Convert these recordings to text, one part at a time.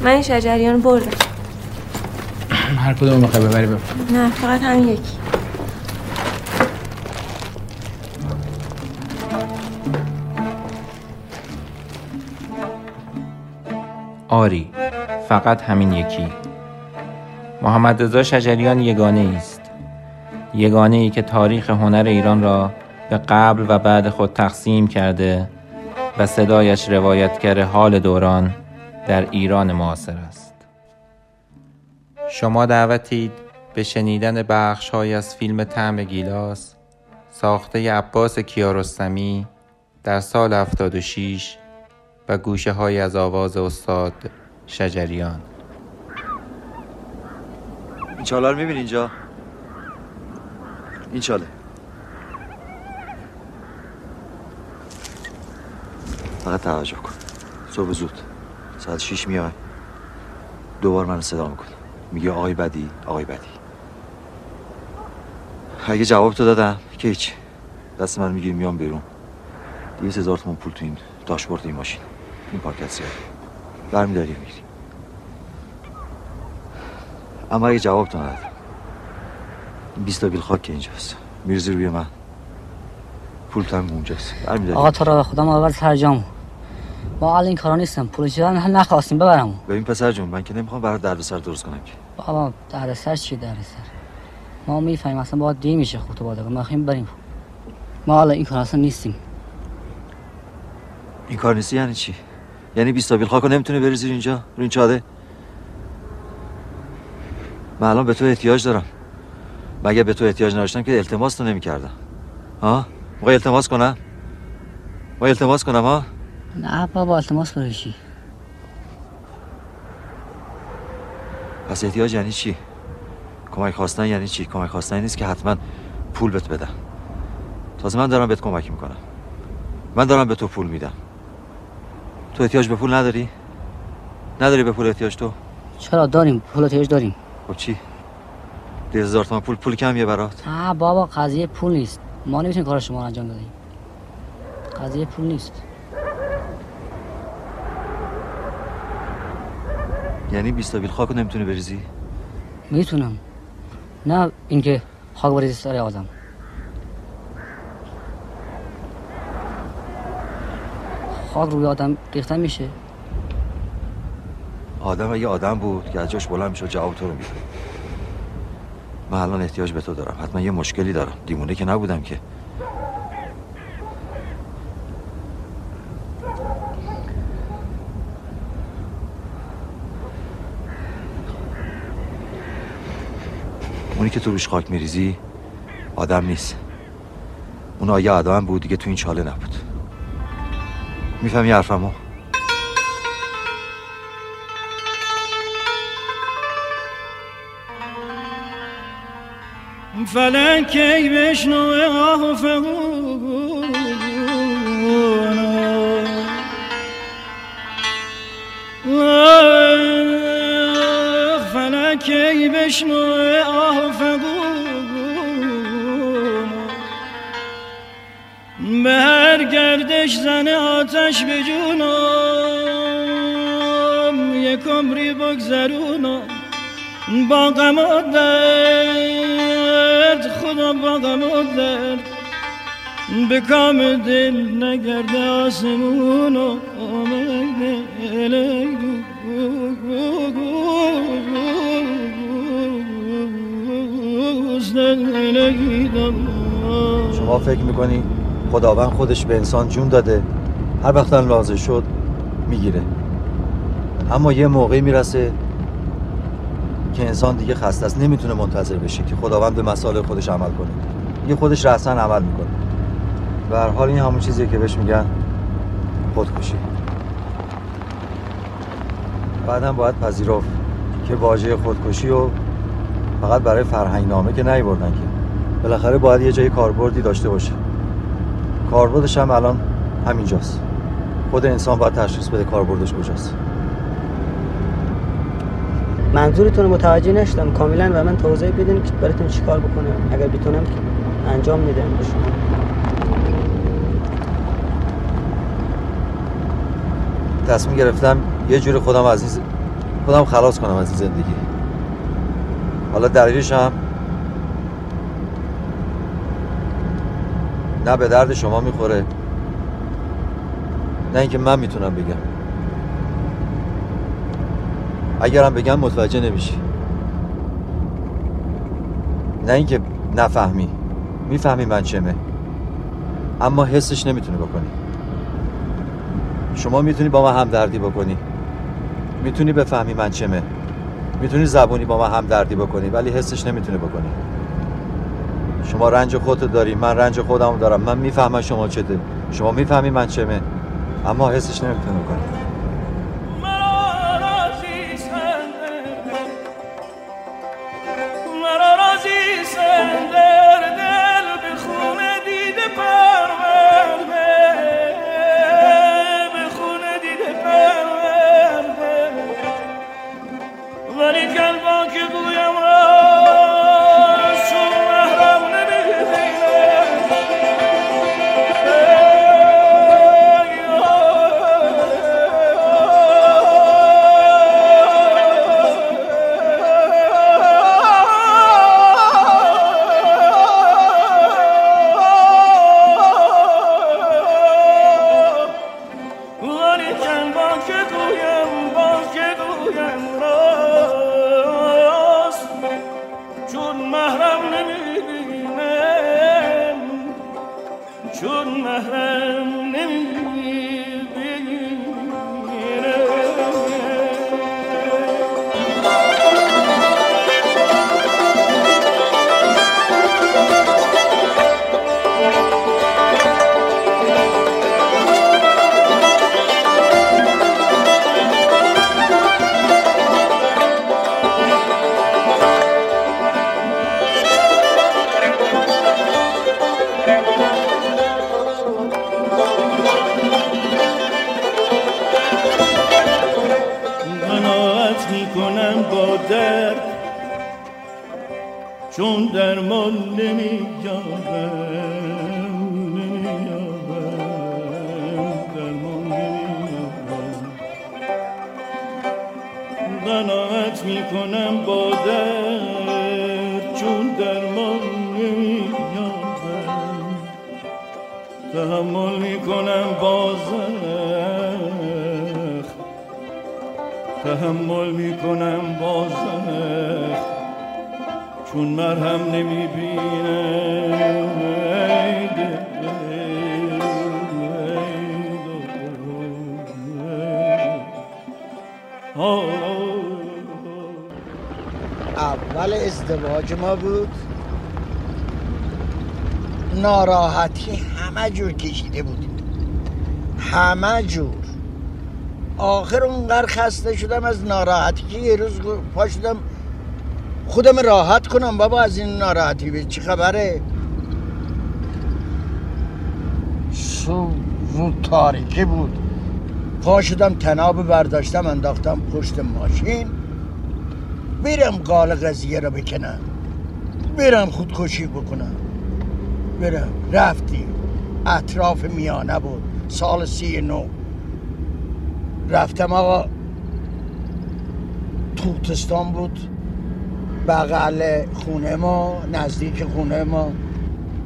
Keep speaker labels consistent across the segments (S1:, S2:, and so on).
S1: من این شجریان بردم.
S2: هر کدوم می‌خوای ببری ببر
S1: نه فقط همین یکی.
S3: آری فقط همین یکی. محمد رضا شجریان یگانه است یگانه ای که تاریخ هنر ایران را به قبل و بعد خود تقسیم کرده و صدایش روایتگر حال دوران در ایران معاصر است. شما دعوتید به شنیدن بخش های از فیلم تعم گیلاس ساخته عباس کیارستمی در سال 76 و گوشه های از آواز استاد شجریان.
S4: این چاله رو می‌بینی اینجا؟ این چاله فقط توجه کن. صبح زود. ساعت شیش میای. دوبار من صدا می‌کنه میگه آقای بدی آقای بدی. اگه جواب تو دادم که هیچ. دست من می‌گیری میام بیرون. دیویس هزار تومن پول تو این داشبورد این ماشین. این پاکت زیاد برمیداری میری اما اگه جواب تو ندادم. این بیست بیل خاک که اینجاست. میرزی روی من. پول تم اونجاست. برمیداری.
S5: آقا تو را به خودم اول سرجام. ما حال این کارا نیستم. پول چیزا نخواستیم ببرم.
S4: ببین پسر جون من که نمی‌خوام برات دردسر درست کنم که.
S5: بابا دردسر چی دردسر؟ ما می‌فهمیم اصلا باید دی میشه خود باید ما خیم بریم. ما حالا این کار اصلا نیستیم.
S4: این کار نیستی یعنی چی؟ یعنی 20 بیل خاکو نمی‌تونه بریزی اینجا رو این چاده؟ من الان به تو احتیاج دارم. مگه به تو احتیاج نداشتم که التماس تو نمی‌کردم. ها؟ موقع التماس کنم؟ ما التماس کنم ها؟
S5: نه بابا التماس برشی
S4: پس احتیاج یعنی چی؟ کمک خواستن یعنی چی؟ کمک خواستن نیست که حتما پول بهت بدم تازه من دارم بهت کمک می‌کنم. من دارم به تو پول میدم. تو احتیاج به پول نداری؟ نداری به پول احتیاج تو؟
S5: چرا؟ داریم. پول احتیاج داریم.
S4: خب چی؟ ده هزار تومن پول پول کمیه برات؟
S5: نه بابا قضیه پول نیست. ما نمی‌تونیم کار شما انجام بدیم. قضیه پول نیست.
S4: یعنی 20 بیل خاکو نمی‌تونی بریزی؟
S5: می‌تونم. نه اینکه خاک بریزی سر آدم. خاک روی آدم ریختن میشه.
S4: آدم اگه آدم بود که از جاش بلند میشه جواب تو رو میده من الان احتیاج به تو دارم. حتما یه مشکلی دارم. دیمونه که نبودم که. اونی که تو روش خاک میریزی آدم نیست. اون آیه آدم بود دیگه تو این چاله نبود. می‌فهمی حرفمو؟
S6: فلکی بشنو آه فغون فلکی بشنو آه فغون به هر گردش زن آتش به جونم یک عمری بگذرونم با غم و درد خدا با غم و درد. به کام دل نگرده آسمون و
S4: شما فکر می‌کنی خداوند خودش به انسان جون داده هر وقت هم لازم شد می‌گیره. اما یه موقعی می‌رسه که انسان دیگه خسته است نمی‌تونه منتظر بشه که خداوند به مسائل خودش عمل کنه. دیگه خودش رأسا عمل می‌کنه. و هر حال این همون چیزیه که بهش میگن خودکشی. بعدم باید پذیرفت که واژه خودکشی رو فقط برای فرهنگ نامه که نیوردن که. بالاخره باید یه جای کاربردی داشته باشه. کاربردش هم الان همینجاست. خود انسان باید تشخیص بده کاربردش کجاست.
S5: منظورتون رو متوجه نشدم. کاملا و من توضیح بدین که براتون چیکار بکنم. اگر بتونم که انجام میدم به شما.
S4: تصمیم گرفتم یه جور خودم عزیز خودم خلاص کنم از این زندگی. حالا دلیلش هم نه به درد شما می‌خوره نه اینکه من می‌تونم بگم. اگرم بگم متوجه نمیشی. نه اینکه نفهمی می‌فهمی من چمه اما حسش نمی‌تونی بکنی. شما می‌تونی با من همدردی بکنی می‌تونی بفهمی من چمه. می‌تونی زبونی با من همدردی بکنی ولی حسش نمی‌تونی بکنی. شما رنج خودت داری من رنج خودم دارم. من می‌فهمم شما چته. شما می‌فهمی من چمه اما حسش نمی‌تونی بکنی.
S6: چون محرم درمان نمییابم قناعت می‌کنم با درد چون درمان نمییابم. تحمل می‌کنم با زخم. تحمل می‌کنم با زخم. چون مرهم دل، ای
S7: اول ازدواج ما بود. ناراحتی همه جور کشیده بودیم همه جور. آخر اونقدر خسته شدم از ناراحتی که یه روز پا شدم خودم راحت کنم بابا از این ناراحتی. به چی خبره؟ سو رو تاریکی بود. پا شدم تناب برداشتم انداختم پشت ماشین. برم قال قضیه رو بکنم. برم خودکشی بکنم. برم رفتیم اطراف میانه بود. سال سی نو. رفتم آقا توتستان بود. بغل خونه ما نزدیک خونه ما.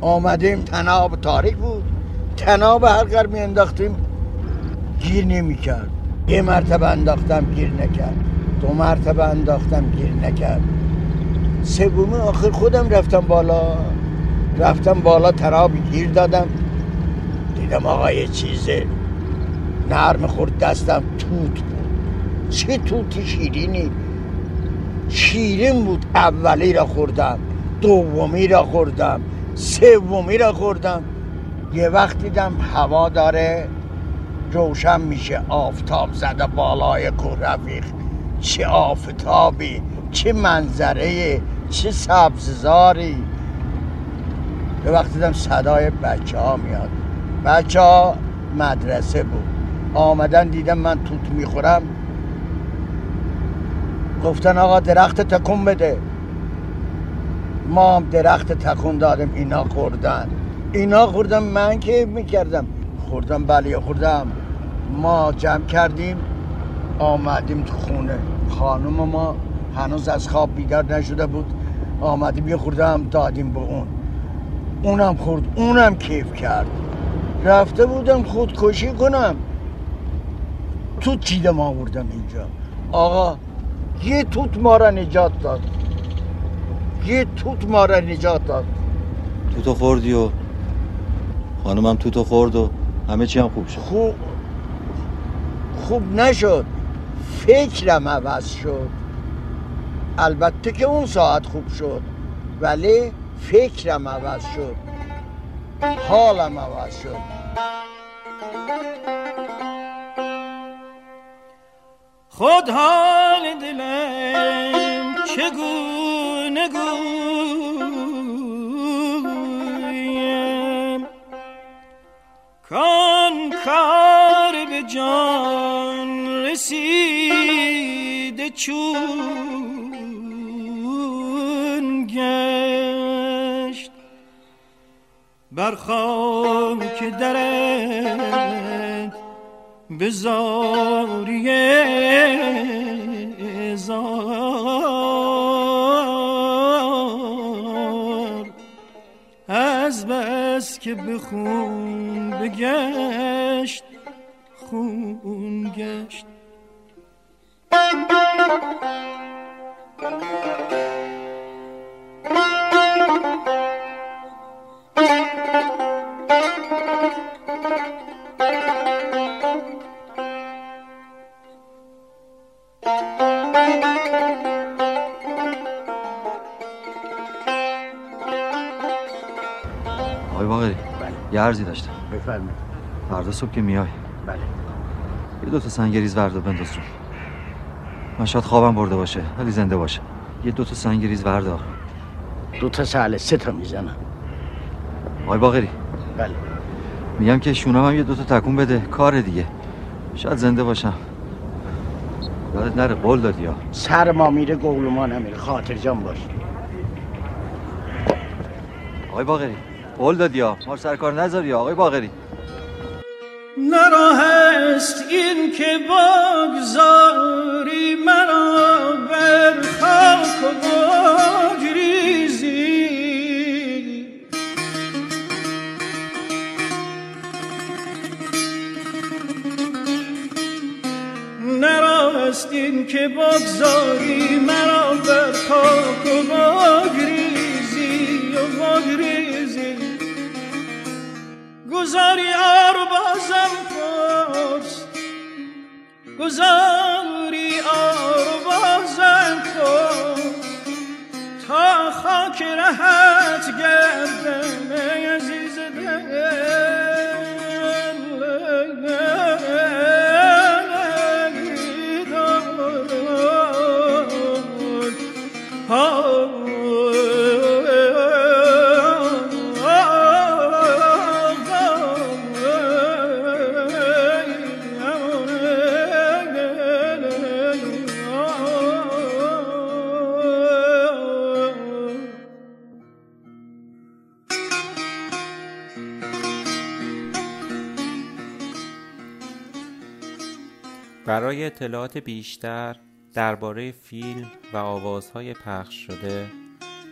S7: آمدیم تناب تاریک بود. تناب هر قر می انداختیم گیر نمی کرد. یه مرتبه انداختم گیر نکرد. دو مرتبه انداختم گیر نکرد. سومی آخر خودم رفتم بالا. رفتم بالا ترابی گیر دادم. دیدم آقا یه چیزه نرم خورد دستم توت بود. چه توتی شیرینی. شیرین بود اولی را خوردم دومی را خوردم سومی را خوردم. یه وقت دیدم هوا داره روشن میشه آفتاب زده بالای کوه رفیق. چه آفتابی چه منظره چه سبززاری. به وقت دیدم صدای بچه ها میاد. بچه ها مدرسه بود. آمدن دیدم من توت می‌خورم. گفتن آقا درخت تکون بده. ما هم درخت تکون دادیم اینا خوردن. اینا خوردم من که می‌کردم؟ خوردم بله خوردم. ما جمع کردیم آمدیم تو خونه. خانم ما هنوز از خواب بیدار نشده بود. آمدیم یه خورده هم دادیم به اون. اونم خورد اونم کیف کرد. رفته بودم خودکشی کنم. توت چیدم آوردم اینجا؟ آقا یه توت ما را نجات داد یه توت ما را نجات داد
S4: تو تو خوردی و خانمم تو تو خورد و همه چی هم خوب شد
S7: خوب خوب نشد فکرم عوض شد البته که اون ساعت خوب شد ولی فکرم عوض شد حالم عوض شد
S6: خود حال دلم چگونه گویم؟ کان کار به جان رسیده چون گشت. بر خاک درت به زاری که به خون بگشت خون گشت.
S4: یه عرضی داشتم.
S7: بفرمایید.
S4: فردا صبح که میای.
S7: بله.
S4: یه دو تا سنگریز وردا بنداز رو من شاید خوابم برده باشه ولی زنده باشه. یه دو تا سنگریز وردا.
S7: دو تا ساله سه تا می‌زنم.
S4: آقای باقری.
S7: بله.
S4: میگم که شونم هم یه دو تا تکون بده. کار دیگه. شاید زنده باشم. یادت نره قول دادی ها.
S7: سر ما میره گول ما نمیره خاطر جان باش.
S4: آقای باقری. قول دادی ها. ما سر کار نذاری آقای باقری.
S6: نراه است این که بگذاری مرا بر
S3: برای اطلاعات بیشتر درباره فیلم و آوازهای پخش شده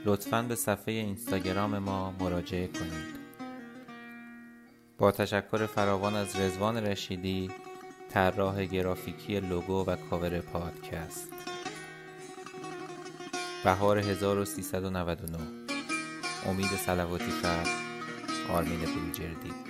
S3: لطفاً به صفحه اینستاگرام ما مراجعه کنید. با تشکر فراوان از رزوان رشیدی طراح گرافیکی لوگو و کاور پادکست. بهار 1399 امید سلواتی فرد آرمین بروجردی